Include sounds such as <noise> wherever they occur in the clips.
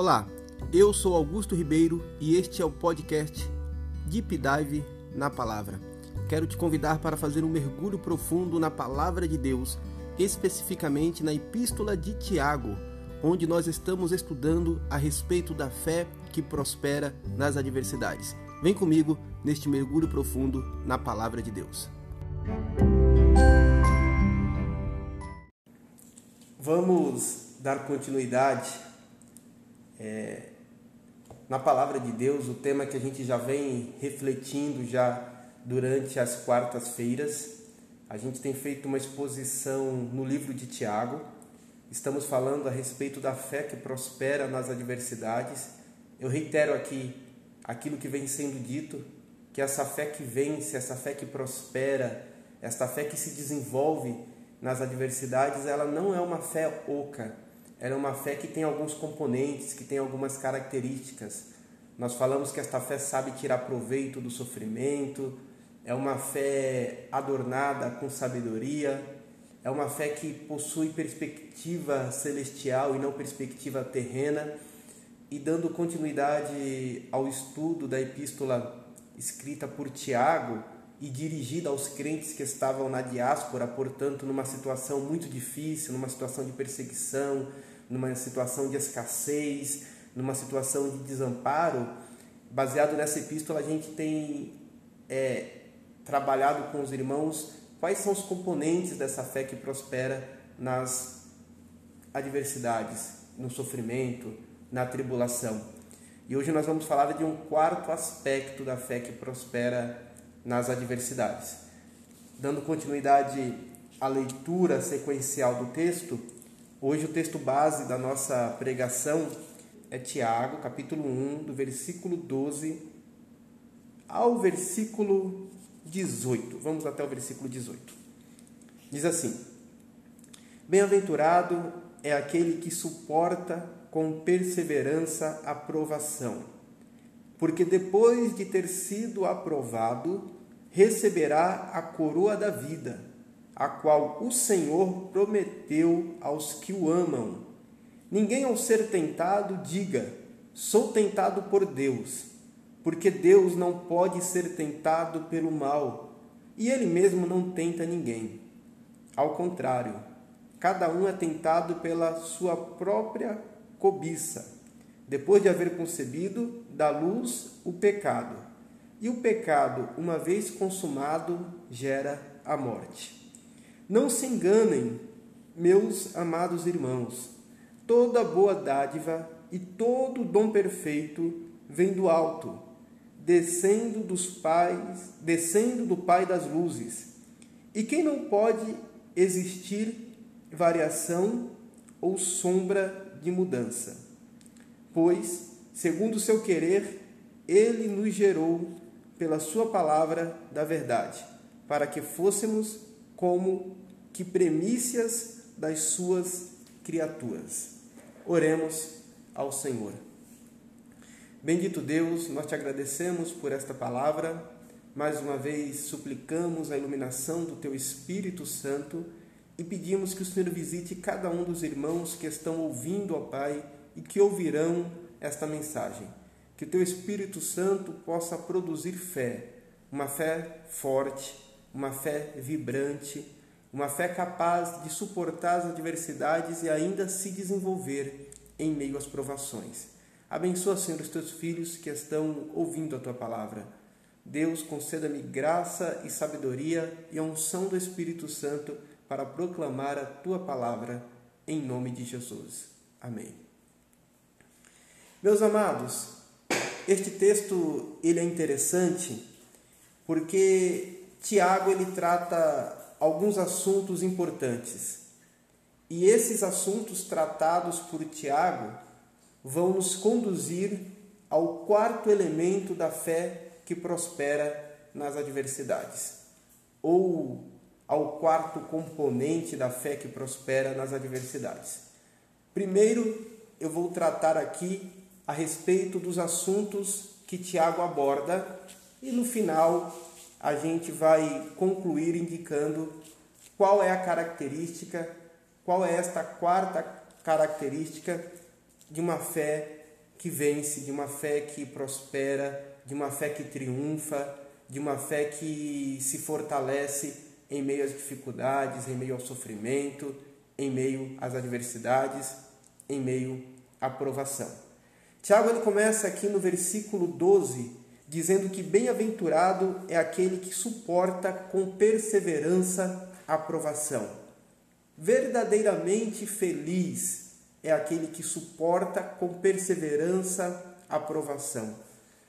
Olá, eu sou Augusto Ribeiro e este é o podcast Deep Dive na Palavra. Quero te convidar para fazer um mergulho profundo na Palavra de Deus, especificamente na Epístola de Tiago, onde nós estamos estudando a respeito da fé que prospera nas adversidades. Vem comigo neste mergulho profundo na Palavra de Deus. Vamos dar continuidade é, na palavra de Deus, o tema que a gente já vem refletindo já durante as quartas-feiras. A gente tem feito uma exposição no livro de Tiago. Estamos falando a respeito da fé que prospera nas adversidades. Eu reitero aqui aquilo que vem sendo dito, que essa fé que vence, essa fé que prospera, essa fé que se desenvolve nas adversidades, ela não é uma fé oca, ela é uma fé que tem alguns componentes, que tem algumas características. Nós falamos que esta fé sabe tirar proveito do sofrimento, é uma fé adornada com sabedoria, é uma fé que possui perspectiva celestial e não perspectiva terrena. E dando continuidade ao estudo da epístola escrita por Tiago, e dirigida aos crentes que estavam na diáspora, portanto, numa situação muito difícil, numa situação de perseguição, numa situação de escassez, numa situação de desamparo. Baseado nessa epístola, a gente tem é, trabalhado com os irmãos quais são os componentes dessa fé que prospera nas adversidades, no sofrimento, na tribulação. E hoje nós vamos falar de um quarto aspecto da fé que prospera nas adversidades. Dando continuidade à leitura sequencial do texto, hoje o texto base da nossa pregação é Tiago, capítulo 1, do versículo 12 ao versículo 18. Vamos até o versículo 18. Diz assim: Bem-aventurado é aquele que suporta com perseverança a provação porque depois de ter sido aprovado, receberá a coroa da vida, a qual o Senhor prometeu aos que o amam. Ninguém, ao ser tentado, diga: Sou tentado por Deus, porque Deus não pode ser tentado pelo mal, e Ele mesmo não tenta ninguém. Ao contrário, cada um é tentado pela sua própria cobiça depois de haver concebido, dá luz o pecado. E o pecado, uma vez consumado, gera a morte. Não se enganem, meus amados irmãos. Toda boa dádiva e todo dom perfeito vem do alto, descendo dos pais, descendo do Pai das luzes. E quem não pode existir variação ou sombra de mudança pois, segundo o seu querer, ele nos gerou pela sua palavra da verdade, para que fôssemos como que premissas das suas criaturas. Oremos ao Senhor. Bendito Deus, nós te agradecemos por esta palavra. Mais uma vez suplicamos a iluminação do teu Espírito Santo e pedimos que o Senhor visite cada um dos irmãos que estão ouvindo, ó Pai, e que ouvirão esta mensagem. Que o teu Espírito Santo possa produzir fé, uma fé forte, uma fé vibrante, uma fé capaz de suportar as adversidades e ainda se desenvolver em meio às provações. Abençoa, Senhor, os teus filhos que estão ouvindo a tua palavra. Deus, conceda-me graça e sabedoria e a unção do Espírito Santo para proclamar a tua palavra, em nome de Jesus. Amém. Meus amados, este texto ele é interessante porque Tiago ele trata alguns assuntos importantes. E esses assuntos tratados por Tiago vão nos conduzir ao quarto elemento da fé que prospera nas adversidades, ou ao quarto componente da fé que prospera nas adversidades. Primeiro, eu vou tratar aqui a respeito dos assuntos que Tiago aborda e no final a gente vai concluir indicando qual é a característica, qual é esta quarta característica de uma fé que vence, de uma fé que prospera, de uma fé que triunfa, de uma fé que se fortalece em meio às dificuldades, em meio ao sofrimento, em meio às adversidades, em meio à provação. Tiago ele começa aqui no versículo 12 dizendo que bem-aventurado é aquele que suporta com perseverança a provação. Verdadeiramente feliz é aquele que suporta com perseverança a provação.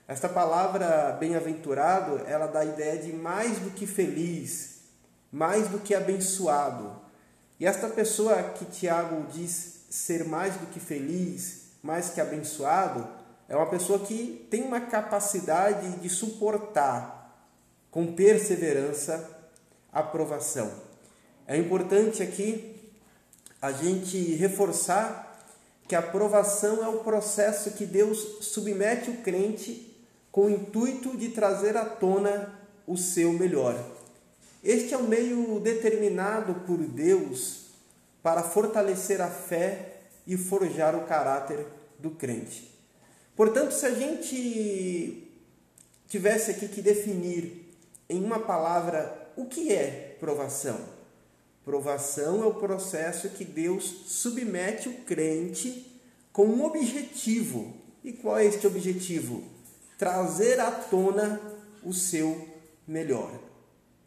Esta palavra bem-aventurado, ela dá a ideia de mais do que feliz, mais do que abençoado. E esta pessoa que Tiago diz ser mais do que feliz, mais que abençoado, é uma pessoa que tem uma capacidade de suportar com perseverança a provação. É importante aqui a gente reforçar que a provação é o processo que Deus submete o crente com o intuito de trazer à tona o seu melhor. Este é o meio determinado por Deus para fortalecer a fé e forjar o caráter do crente. Portanto, se a gente tivesse aqui que definir em uma palavra o que é provação, provação é o processo que Deus submete o crente com um objetivo. E qual é este objetivo? Trazer à tona o seu melhor.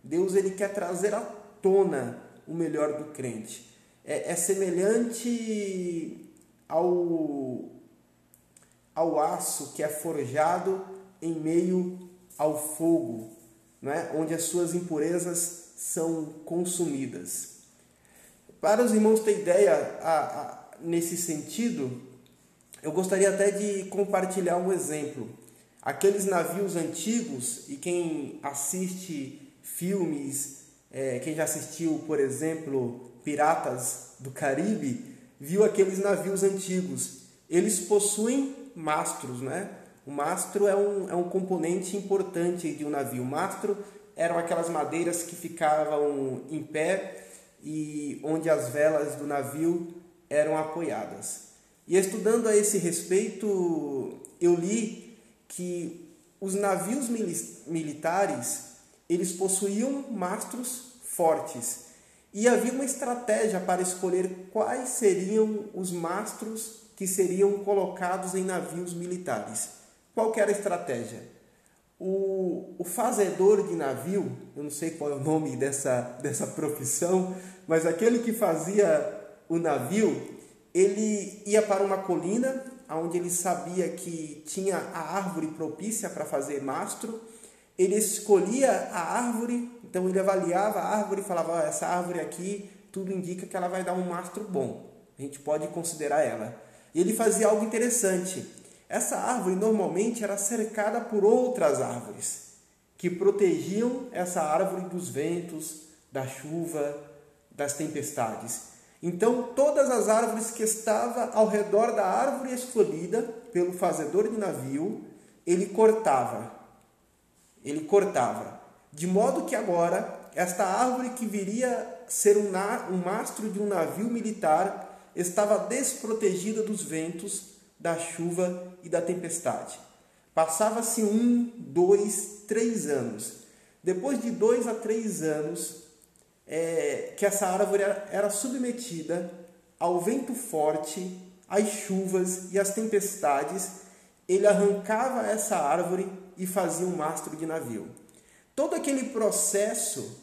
Deus ele quer trazer à tona o melhor do crente. É, é semelhante ao ao aço que é forjado em meio ao fogo, né? onde as suas impurezas são consumidas. Para os irmãos ter ideia a, a, nesse sentido, eu gostaria até de compartilhar um exemplo. Aqueles navios antigos, e quem assiste filmes, é, quem já assistiu, por exemplo, Piratas do Caribe, viu aqueles navios antigos. Eles possuem mastros, né? O mastro é um, é um componente importante de um navio. O mastro eram aquelas madeiras que ficavam em pé e onde as velas do navio eram apoiadas. E estudando a esse respeito, eu li que os navios militares eles possuíam mastros fortes e havia uma estratégia para escolher quais seriam os mastros que seriam colocados em navios militares. Qual era a estratégia? O, o fazedor de navio, eu não sei qual é o nome dessa, dessa profissão, mas aquele que fazia o navio, ele ia para uma colina onde ele sabia que tinha a árvore propícia para fazer mastro, ele escolhia a árvore, então ele avaliava a árvore e falava: oh, essa árvore aqui, tudo indica que ela vai dar um mastro bom, a gente pode considerar ela. E ele fazia algo interessante. Essa árvore normalmente era cercada por outras árvores que protegiam essa árvore dos ventos, da chuva, das tempestades. Então, todas as árvores que estavam ao redor da árvore escolhida pelo fazedor de navio, ele cortava. Ele cortava. De modo que agora, esta árvore que viria ser um, um mastro de um navio militar estava desprotegida dos ventos, da chuva e da tempestade. Passava-se um, dois, três anos. Depois de dois a três anos, é, que essa árvore era, era submetida ao vento forte, às chuvas e às tempestades, ele arrancava essa árvore e fazia um mastro de navio. Todo aquele processo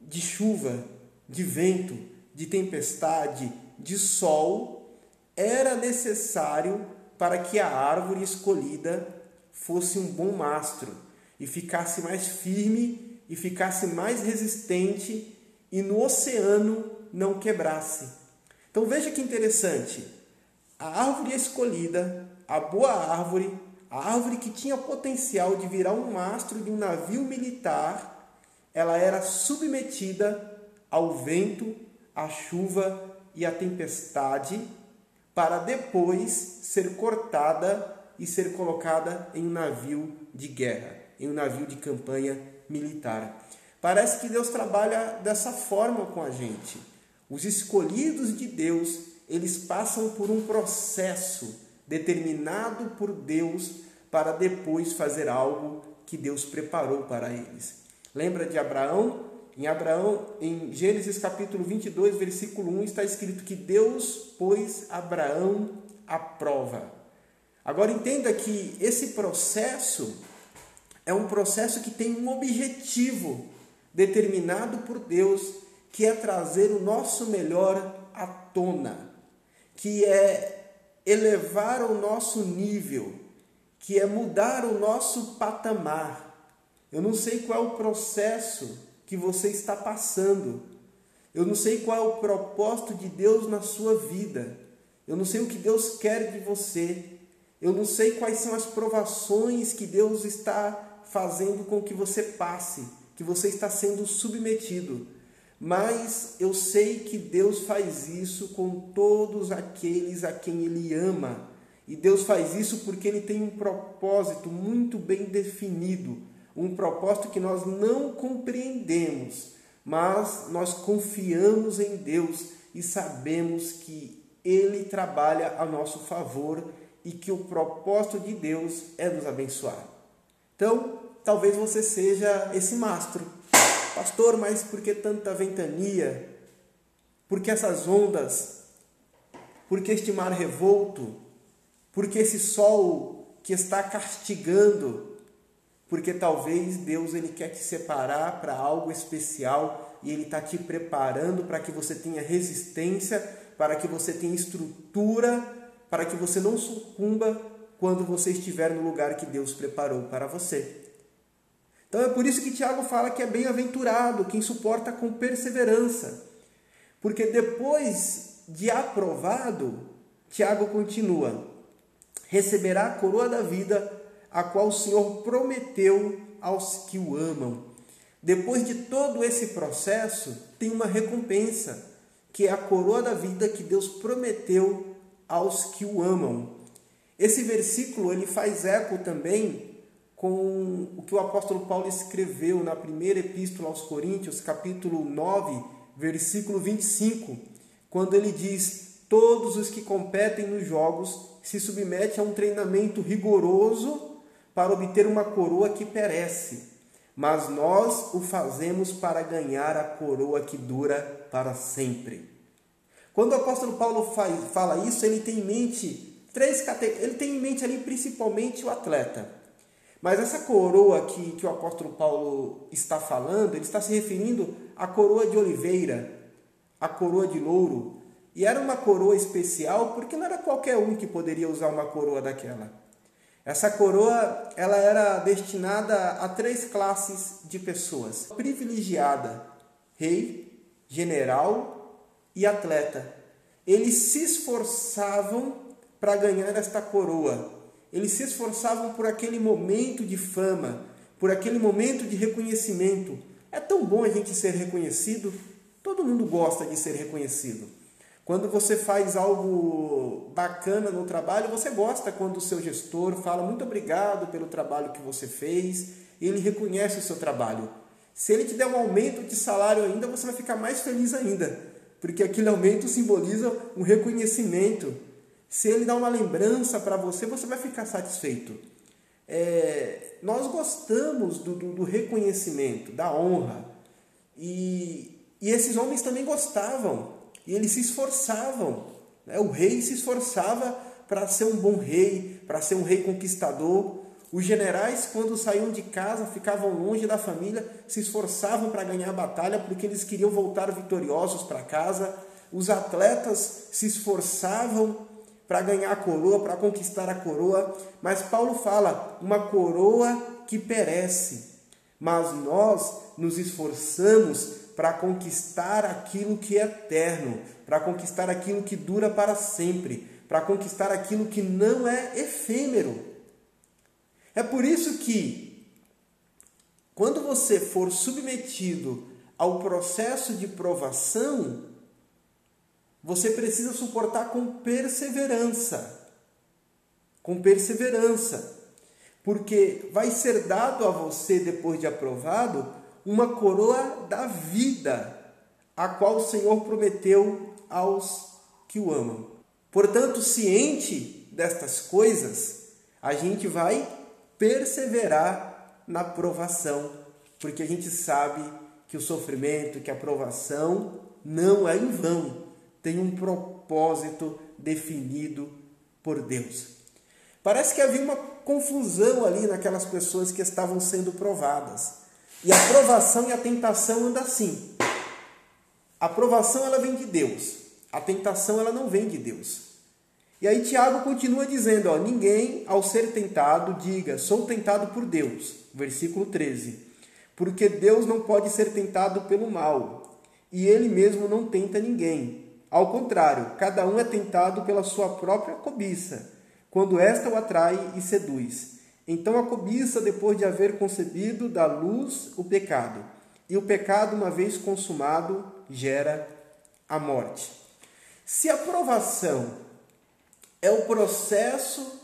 de chuva, de vento, de tempestade, de sol era necessário para que a árvore escolhida fosse um bom mastro e ficasse mais firme e ficasse mais resistente e no oceano não quebrasse. Então veja que interessante. A árvore escolhida, a boa árvore, a árvore que tinha potencial de virar um mastro de um navio militar, ela era submetida ao vento, à chuva e a tempestade, para depois ser cortada e ser colocada em um navio de guerra, em um navio de campanha militar. Parece que Deus trabalha dessa forma com a gente. Os escolhidos de Deus, eles passam por um processo determinado por Deus para depois fazer algo que Deus preparou para eles. Lembra de Abraão? Em Abraão, em Gênesis capítulo 22, versículo 1, está escrito que Deus pôs Abraão à prova. Agora entenda que esse processo é um processo que tem um objetivo determinado por Deus, que é trazer o nosso melhor à tona, que é elevar o nosso nível, que é mudar o nosso patamar. Eu não sei qual é o processo que você está passando. Eu não sei qual é o propósito de Deus na sua vida. Eu não sei o que Deus quer de você. Eu não sei quais são as provações que Deus está fazendo com que você passe, que você está sendo submetido. Mas eu sei que Deus faz isso com todos aqueles a quem Ele ama. E Deus faz isso porque Ele tem um propósito muito bem definido, um propósito que nós não compreendemos, mas nós confiamos em Deus e sabemos que Ele trabalha a nosso favor e que o propósito de Deus é nos abençoar. Então, talvez você seja esse mastro Pastor, mas por que tanta ventania? Por que essas ondas? Por que este mar revolto? Por que esse sol que está castigando? Porque talvez Deus ele quer te separar para algo especial e ele está te preparando para que você tenha resistência, para que você tenha estrutura, para que você não sucumba quando você estiver no lugar que Deus preparou para você. Então é por isso que Tiago fala que é bem-aventurado quem suporta com perseverança. Porque depois de aprovado, Tiago continua: receberá a coroa da vida, a qual o Senhor prometeu aos que o amam. Depois de todo esse processo, tem uma recompensa, que é a coroa da vida que Deus prometeu aos que o amam. Esse versículo ele faz eco também com o que o apóstolo Paulo escreveu na primeira epístola aos Coríntios, capítulo 9, versículo 25, quando ele diz: Todos os que competem nos jogos se submetem a um treinamento rigoroso para obter uma coroa que perece, mas nós o fazemos para ganhar a coroa que dura para sempre. Quando o apóstolo Paulo fala isso, ele tem em mente três categorias. Ele tem em mente ali principalmente o atleta. Mas essa coroa que, que o apóstolo Paulo está falando, ele está se referindo à coroa de oliveira, à coroa de louro. E era uma coroa especial porque não era qualquer um que poderia usar uma coroa daquela. Essa coroa ela era destinada a três classes de pessoas: privilegiada, rei, general e atleta. Eles se esforçavam para ganhar esta coroa eles se esforçavam por aquele momento de fama, por aquele momento de reconhecimento. É tão bom a gente ser reconhecido. Todo mundo gosta de ser reconhecido. Quando você faz algo bacana no trabalho, você gosta quando o seu gestor fala muito obrigado pelo trabalho que você fez e ele reconhece o seu trabalho. Se ele te der um aumento de salário ainda, você vai ficar mais feliz ainda, porque aquele aumento simboliza um reconhecimento se ele dá uma lembrança para você, você vai ficar satisfeito. É, nós gostamos do, do, do, reconhecimento, da honra. E, e esses homens também gostavam. E eles se esforçavam. Né? O rei se esforçava para ser um bom rei, para ser um rei conquistador. Os generais, quando saíam de casa, ficavam longe da família, se esforçavam para ganhar a batalha porque eles queriam voltar vitoriosos para casa. Os atletas se esforçavam para ganhar a coroa, para conquistar a coroa. Mas Paulo fala, uma coroa que perece. Mas nós nos esforçamos para conquistar aquilo que é eterno, para conquistar aquilo que dura para sempre, para conquistar aquilo que não é efêmero. É por isso que, quando você for submetido ao processo de provação, você precisa suportar com perseverança. Com perseverança. Porque vai ser dado a você, depois de aprovado, uma coroa da vida, a qual o Senhor prometeu aos que o amam. Portanto, ciente destas coisas, a gente vai perseverar na provação, porque a gente sabe que o sofrimento, que a provação não é em vão, tem um propósito definido por Deus. Parece que havia uma confusão ali naquelas pessoas que estavam sendo provadas. E a provação e a tentação andam assim. A provação ela vem de Deus. A tentação ela não vem de Deus. E aí Tiago continua dizendo, ó, ninguém ao ser tentado diga, sou tentado por Deus. Versículo 13. Porque Deus não pode ser tentado pelo mal, e ele mesmo não tenta ninguém. Ao contrário, cada um é tentado pela sua própria cobiça quando esta o atrai e seduz. Então a cobiça, depois de haver concebido, dá luz o pecado. E o pecado, uma vez consumado, gera a morte. Se a provação é o processo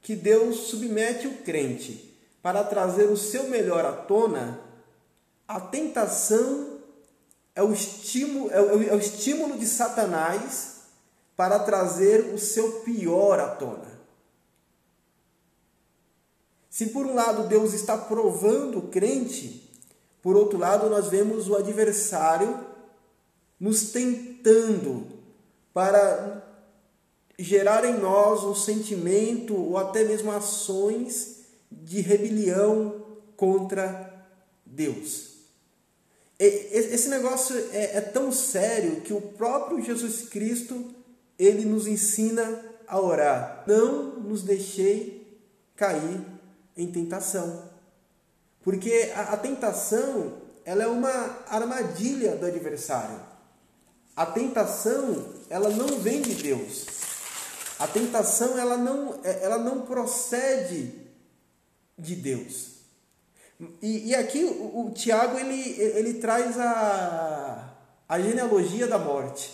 que Deus submete o crente para trazer o seu melhor à tona, a tentação é o estímulo, é o, é o estímulo de Satanás para trazer o seu pior à tona. Se por um lado Deus está provando o crente, por outro lado nós vemos o adversário nos tentando para gerar em nós um sentimento ou até mesmo ações de rebelião contra Deus. Esse negócio é, é, tão sério que o próprio Jesus Cristo ele nos ensina a orar. Não nos deixei cair em tentação. Porque a, a tentação ela é uma armadilha do adversário. A tentação ela não vem de Deus. A tentação ela não, é, ela não procede de Deus. E, e aqui o, o, Tiago ele, ele traz a, a genealogia da morte.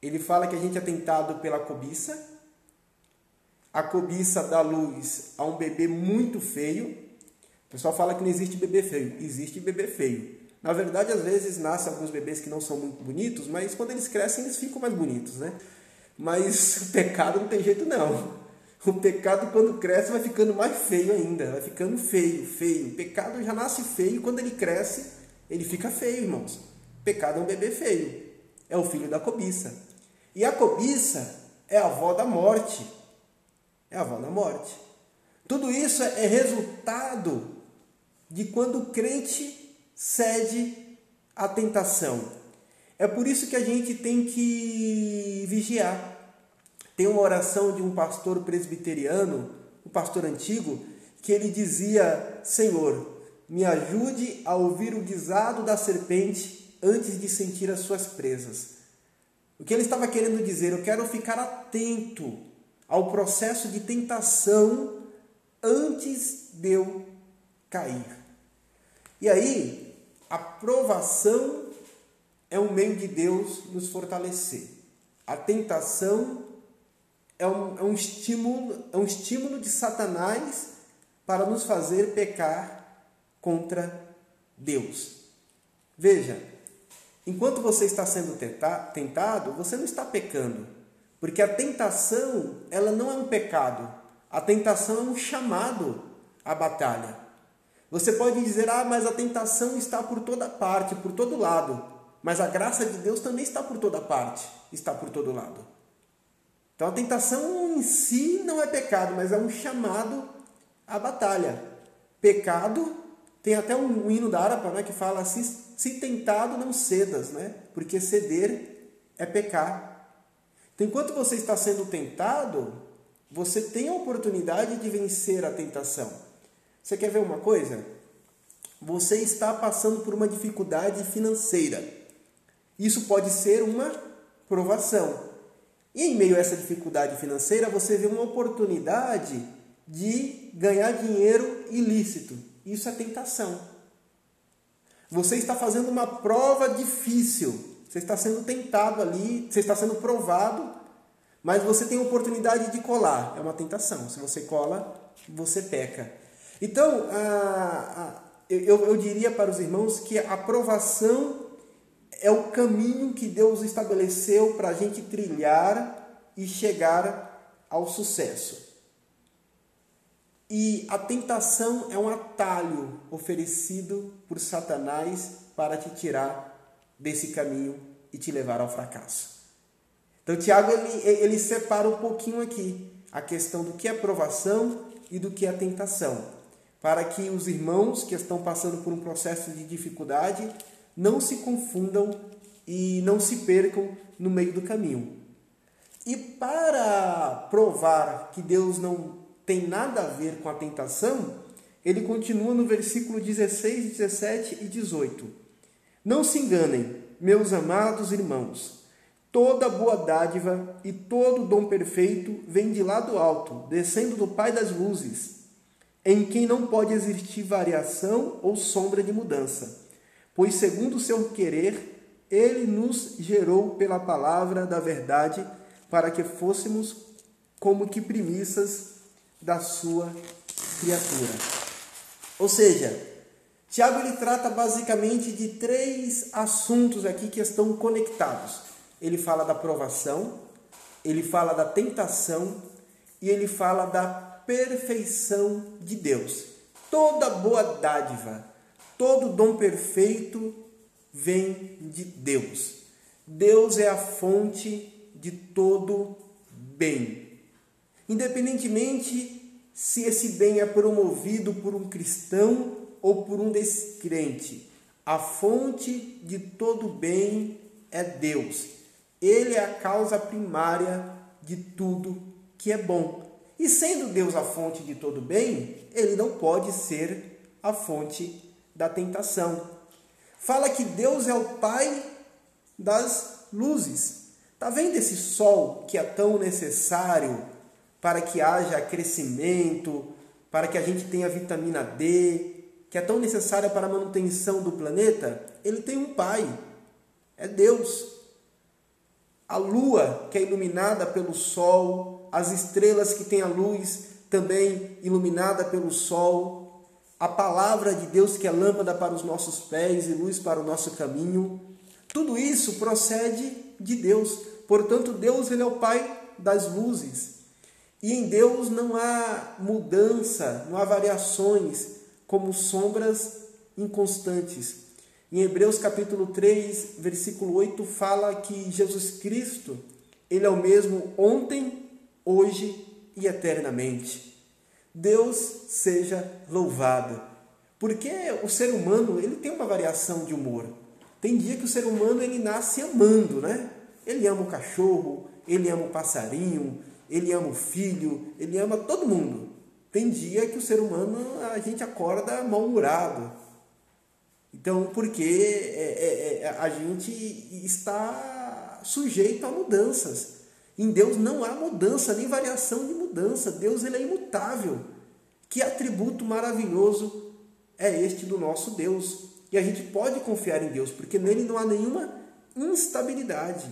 Ele fala que a gente é tentado pela cobiça, a cobiça dá luz a um bebê muito feio. O pessoal fala que não existe bebê feio. Existe bebê feio. Na verdade, às vezes nascem alguns bebês que não são muito bonitos, mas quando eles crescem, eles ficam mais bonitos, né? Mas <laughs> o pecado não tem jeito não. O pecado, quando cresce, vai ficando mais feio ainda. Vai ficando feio, feio. O pecado já nasce feio, quando ele cresce, ele fica feio, irmãos. O pecado é um bebê feio. É o filho da cobiça. E a cobiça é a avó da morte é a avó da morte. Tudo isso é resultado de quando o crente cede à tentação. É por isso que a gente tem que vigiar. Tem uma oração de um pastor presbiteriano, um pastor antigo, que ele dizia: Senhor, me ajude a ouvir o guisado da serpente antes de sentir as suas presas. O que ele estava querendo dizer? Eu quero ficar atento ao processo de tentação antes de eu cair. E aí, a provação é um meio de Deus nos fortalecer. A tentação é um, é um, estímulo, é um estímulo de Satanás para nos fazer pecar contra Deus. Veja, enquanto você está sendo tentado, você não está pecando porque a tentação, ela não é um pecado. A tentação é um chamado à batalha. Você pode dizer: "Ah, mas a tentação está por toda parte, por todo lado". Mas a graça de Deus também está por toda parte, está por todo lado. Então a tentação em si não é pecado, mas é um chamado à batalha. Pecado tem até um hino da Arapa né, que fala: se, se tentado, não cedas, né? porque ceder é pecar. Então, enquanto você está sendo tentado, você tem a oportunidade de vencer a tentação. Você quer ver uma coisa? Você está passando por uma dificuldade financeira. Isso pode ser uma provação. E em meio a essa dificuldade financeira, você vê uma oportunidade de ganhar dinheiro ilícito. Isso é tentação. Você está fazendo uma prova difícil. Você está sendo tentado ali, você está sendo provado, mas você tem oportunidade de colar. É uma tentação. Se você cola, você peca. Então, a, a, eu, eu diria para os irmãos que a aprovação é o caminho que Deus estabeleceu para a gente trilhar e chegar ao sucesso. E a tentação é um atalho oferecido por Satanás para te tirar desse caminho e te levar ao fracasso. Então, Tiago ele, ele separa um pouquinho aqui a questão do que é provação e do que é tentação, para que os irmãos que estão passando por um processo de dificuldade não se confundam e não se percam no meio do caminho. E para provar que Deus não tem nada a ver com a tentação, ele continua no versículo 16, 17 e 18. Não se enganem, meus amados irmãos. Toda boa dádiva e todo dom perfeito vem de lá do alto, descendo do Pai das luzes, em quem não pode existir variação ou sombra de mudança. Pois, segundo o seu querer, ele nos gerou pela palavra da verdade, para que fôssemos como que primícias da sua criatura. Ou seja, Tiago ele trata basicamente de três assuntos aqui que estão conectados ele fala da provação, ele fala da tentação e ele fala da perfeição de Deus. Toda boa dádiva, todo dom perfeito vem de Deus. Deus é a fonte de todo bem. Independentemente se esse bem é promovido por um cristão ou por um descrente, a fonte de todo bem é Deus. Ele é a causa primária de tudo que é bom. E sendo Deus a fonte de todo bem, ele não pode ser a fonte da tentação. Fala que Deus é o Pai das luzes. Tá vendo esse sol que é tão necessário para que haja crescimento, para que a gente tenha vitamina D, que é tão necessária para a manutenção do planeta? Ele tem um Pai, é Deus a lua que é iluminada pelo sol, as estrelas que têm a luz também iluminada pelo sol, a palavra de Deus que é lâmpada para os nossos pés e luz para o nosso caminho. Tudo isso procede de Deus. Portanto, Deus ele é o Pai das luzes. E em Deus não há mudança, não há variações como sombras inconstantes. Em Hebreus capítulo 3, versículo 8, fala que Jesus Cristo, ele é o mesmo ontem, hoje e eternamente. Deus seja louvado. Porque o ser humano, ele tem uma variação de humor. Tem dia que o ser humano ele nasce amando, né? Ele ama o cachorro, ele ama o passarinho, ele ama o filho, ele ama todo mundo. Tem dia que o ser humano a gente acorda mal-humorado, então, porque é, é, é, a gente está sujeito a mudanças. Em Deus não há mudança, nem variação de mudança. Deus ele é imutável. Que atributo maravilhoso é este do nosso Deus? E a gente pode confiar em Deus, porque nele não há nenhuma instabilidade.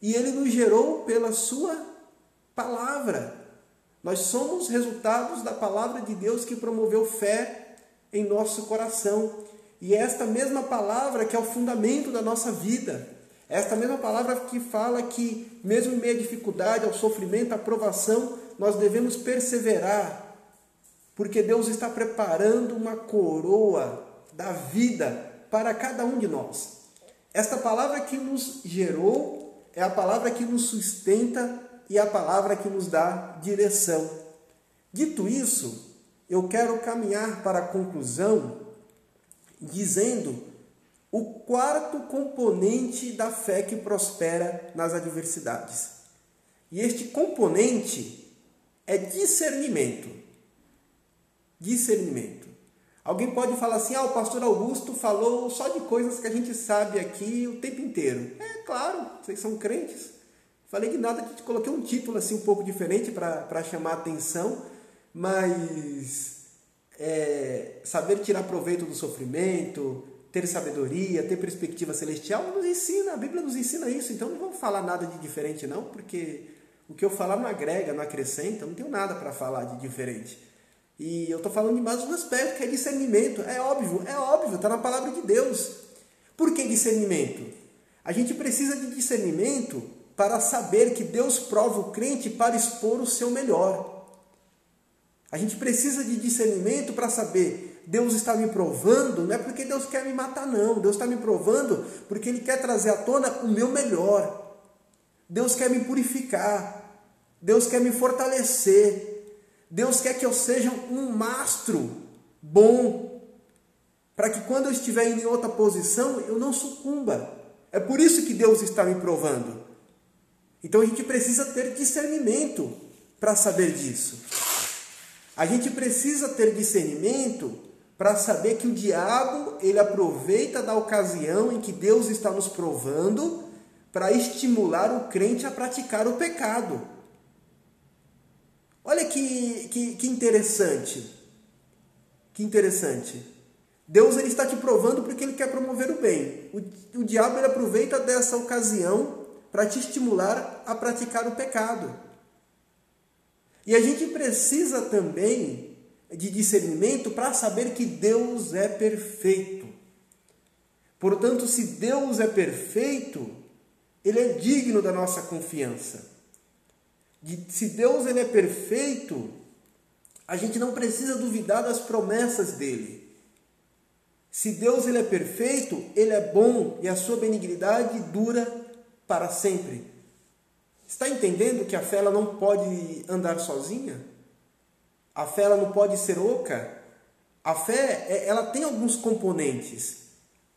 E ele nos gerou pela sua palavra. Nós somos resultados da palavra de Deus que promoveu fé em nosso coração. E é esta mesma palavra que é o fundamento da nossa vida. É esta mesma palavra que fala que, mesmo em meio à dificuldade, ao sofrimento, à provação, nós devemos perseverar, porque Deus está preparando uma coroa da vida para cada um de nós. Esta palavra que nos gerou é a palavra que nos sustenta e a palavra que nos dá direção. Dito isso, eu quero caminhar para a conclusão dizendo o quarto componente da fé que prospera nas adversidades. E este componente é discernimento. Discernimento. Alguém pode falar assim: ah, o pastor Augusto falou só de coisas que a gente sabe aqui o tempo inteiro. É claro, vocês são crentes. Falei de nada, coloquei um título assim um pouco diferente para chamar a atenção, mas é, saber tirar proveito do sofrimento, ter sabedoria, ter perspectiva celestial, nos ensina, a Bíblia nos ensina isso, então não vamos falar nada de diferente não, porque o que eu falar não agrega, não acrescenta, não tenho nada para falar de diferente. E eu estou falando de mais um aspecto, que é discernimento. É óbvio, é óbvio, está na palavra de Deus. Por que discernimento? A gente precisa de discernimento para saber que Deus prova o crente para expor o seu melhor. A gente precisa de discernimento para saber, Deus está me provando, não é porque Deus quer me matar, não. Deus está me provando porque Ele quer trazer à tona o meu melhor. Deus quer me purificar. Deus quer me fortalecer. Deus quer que eu seja um mastro bom, para que quando eu estiver em outra posição eu não sucumba. É por isso que Deus está me provando. Então a gente precisa ter discernimento para saber disso. A gente precisa ter discernimento para saber que o diabo ele aproveita da ocasião em que Deus está nos provando para estimular o crente a praticar o pecado. Olha que, que, que interessante. Que interessante. Deus ele está te provando porque ele quer promover o bem. O, o diabo ele aproveita dessa ocasião para te estimular a praticar o pecado. E a gente precisa também de discernimento para saber que Deus é perfeito. Portanto, se Deus é perfeito, ele é digno da nossa confiança. Se Deus ele é perfeito, a gente não precisa duvidar das promessas dele. Se Deus ele é perfeito, ele é bom e a sua benignidade dura para sempre. Está entendendo que a fé ela não pode andar sozinha? A fé ela não pode ser oca? A fé é, ela tem alguns componentes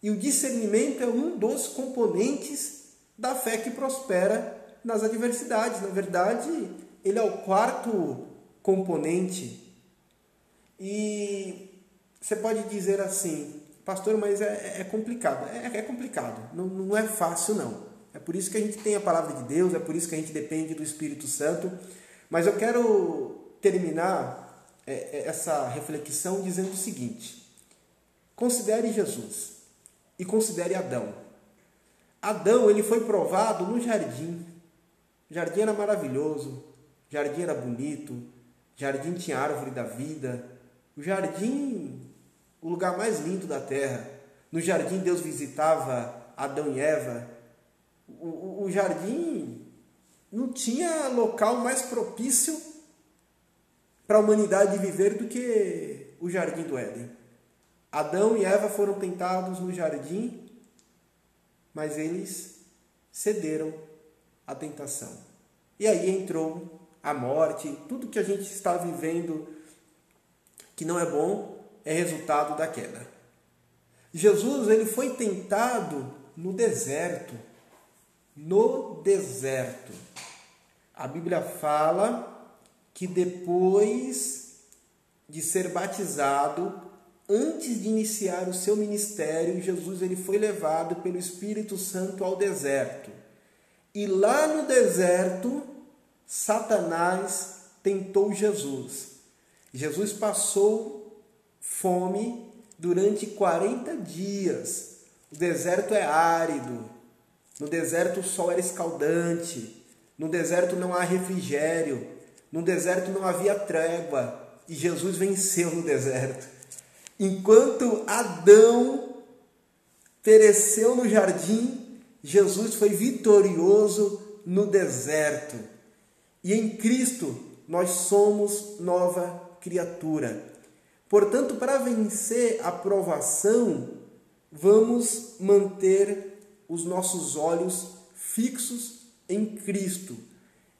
e o discernimento é um dos componentes da fé que prospera nas adversidades. Na verdade, ele é o quarto componente. E você pode dizer assim, pastor, mas é, é complicado. É, é complicado, não, não é fácil não. É por isso que a gente tem a palavra de Deus, é por isso que a gente depende do Espírito Santo. Mas eu quero terminar é, é, essa reflexão dizendo o seguinte: considere Jesus e considere Adão. Adão ele foi provado no jardim. O jardim era maravilhoso, o jardim era bonito, o jardim tinha árvore da vida, o jardim, o lugar mais lindo da terra. No jardim Deus visitava Adão e Eva o, o jardim não tinha local mais propício para a humanidade viver do que o jardim do Éden. Adão e Eva foram tentados no jardim, mas eles cederam à tentação. E aí entrou a morte, tudo que a gente está vivendo que não é bom é resultado da queda. Jesus ele foi tentado no deserto no deserto. A Bíblia fala que depois de ser batizado, antes de iniciar o seu ministério, Jesus ele foi levado pelo Espírito Santo ao deserto. E lá no deserto, Satanás tentou Jesus. Jesus passou fome durante 40 dias. O deserto é árido, no deserto o sol era escaldante. No deserto não há refrigério. No deserto não havia trégua. E Jesus venceu no deserto. Enquanto Adão pereceu no jardim, Jesus foi vitorioso no deserto. E em Cristo nós somos nova criatura. Portanto, para vencer a provação, vamos manter os nossos olhos fixos em Cristo.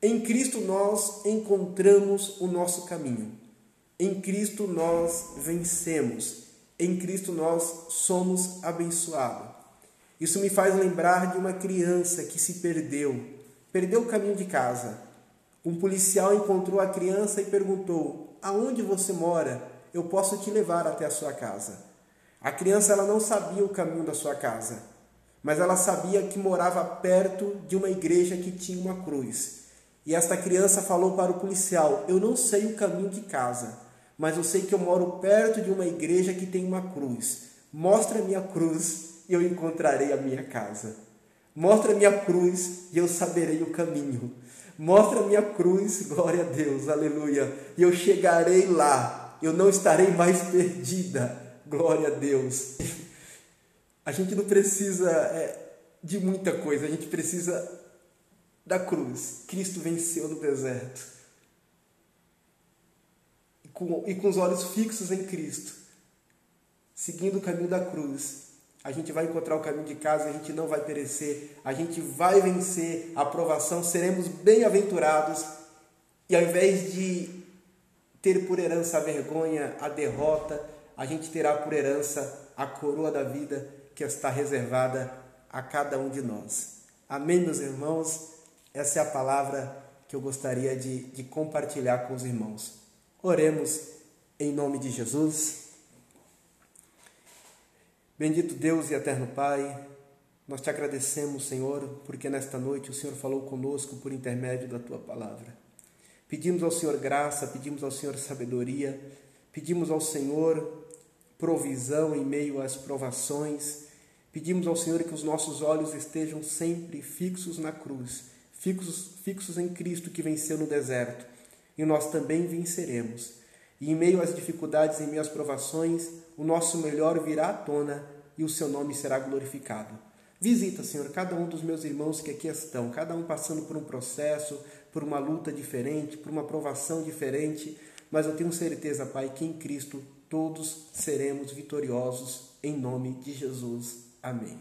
Em Cristo nós encontramos o nosso caminho. Em Cristo nós vencemos. Em Cristo nós somos abençoados. Isso me faz lembrar de uma criança que se perdeu, perdeu o caminho de casa. Um policial encontrou a criança e perguntou: "Aonde você mora? Eu posso te levar até a sua casa." A criança ela não sabia o caminho da sua casa mas ela sabia que morava perto de uma igreja que tinha uma cruz. E esta criança falou para o policial: Eu não sei o caminho de casa, mas eu sei que eu moro perto de uma igreja que tem uma cruz. Mostra a minha cruz e eu encontrarei a minha casa. Mostra minha cruz e eu saberei o caminho. Mostra a minha cruz, glória a Deus, aleluia. E eu chegarei lá, eu não estarei mais perdida, glória a Deus. A gente não precisa é, de muita coisa, a gente precisa da cruz. Cristo venceu no deserto. E com, e com os olhos fixos em Cristo, seguindo o caminho da cruz, a gente vai encontrar o caminho de casa, a gente não vai perecer, a gente vai vencer a provação, seremos bem-aventurados e ao invés de ter por herança a vergonha, a derrota, a gente terá por herança a coroa da vida que está reservada a cada um de nós. Amém, meus irmãos? Essa é a palavra que eu gostaria de, de compartilhar com os irmãos. Oremos em nome de Jesus. Bendito Deus e eterno Pai, nós te agradecemos, Senhor, porque nesta noite o Senhor falou conosco por intermédio da tua palavra. Pedimos ao Senhor graça, pedimos ao Senhor sabedoria, pedimos ao Senhor provisão em meio às provações. Pedimos ao Senhor que os nossos olhos estejam sempre fixos na cruz, fixos, fixos em Cristo que venceu no deserto, e nós também venceremos. E em meio às dificuldades, em meio às provações, o nosso melhor virá à tona e o seu nome será glorificado. Visita, Senhor, cada um dos meus irmãos que aqui estão, cada um passando por um processo, por uma luta diferente, por uma provação diferente, mas eu tenho certeza, Pai, que em Cristo todos seremos vitoriosos em nome de Jesus. Amém.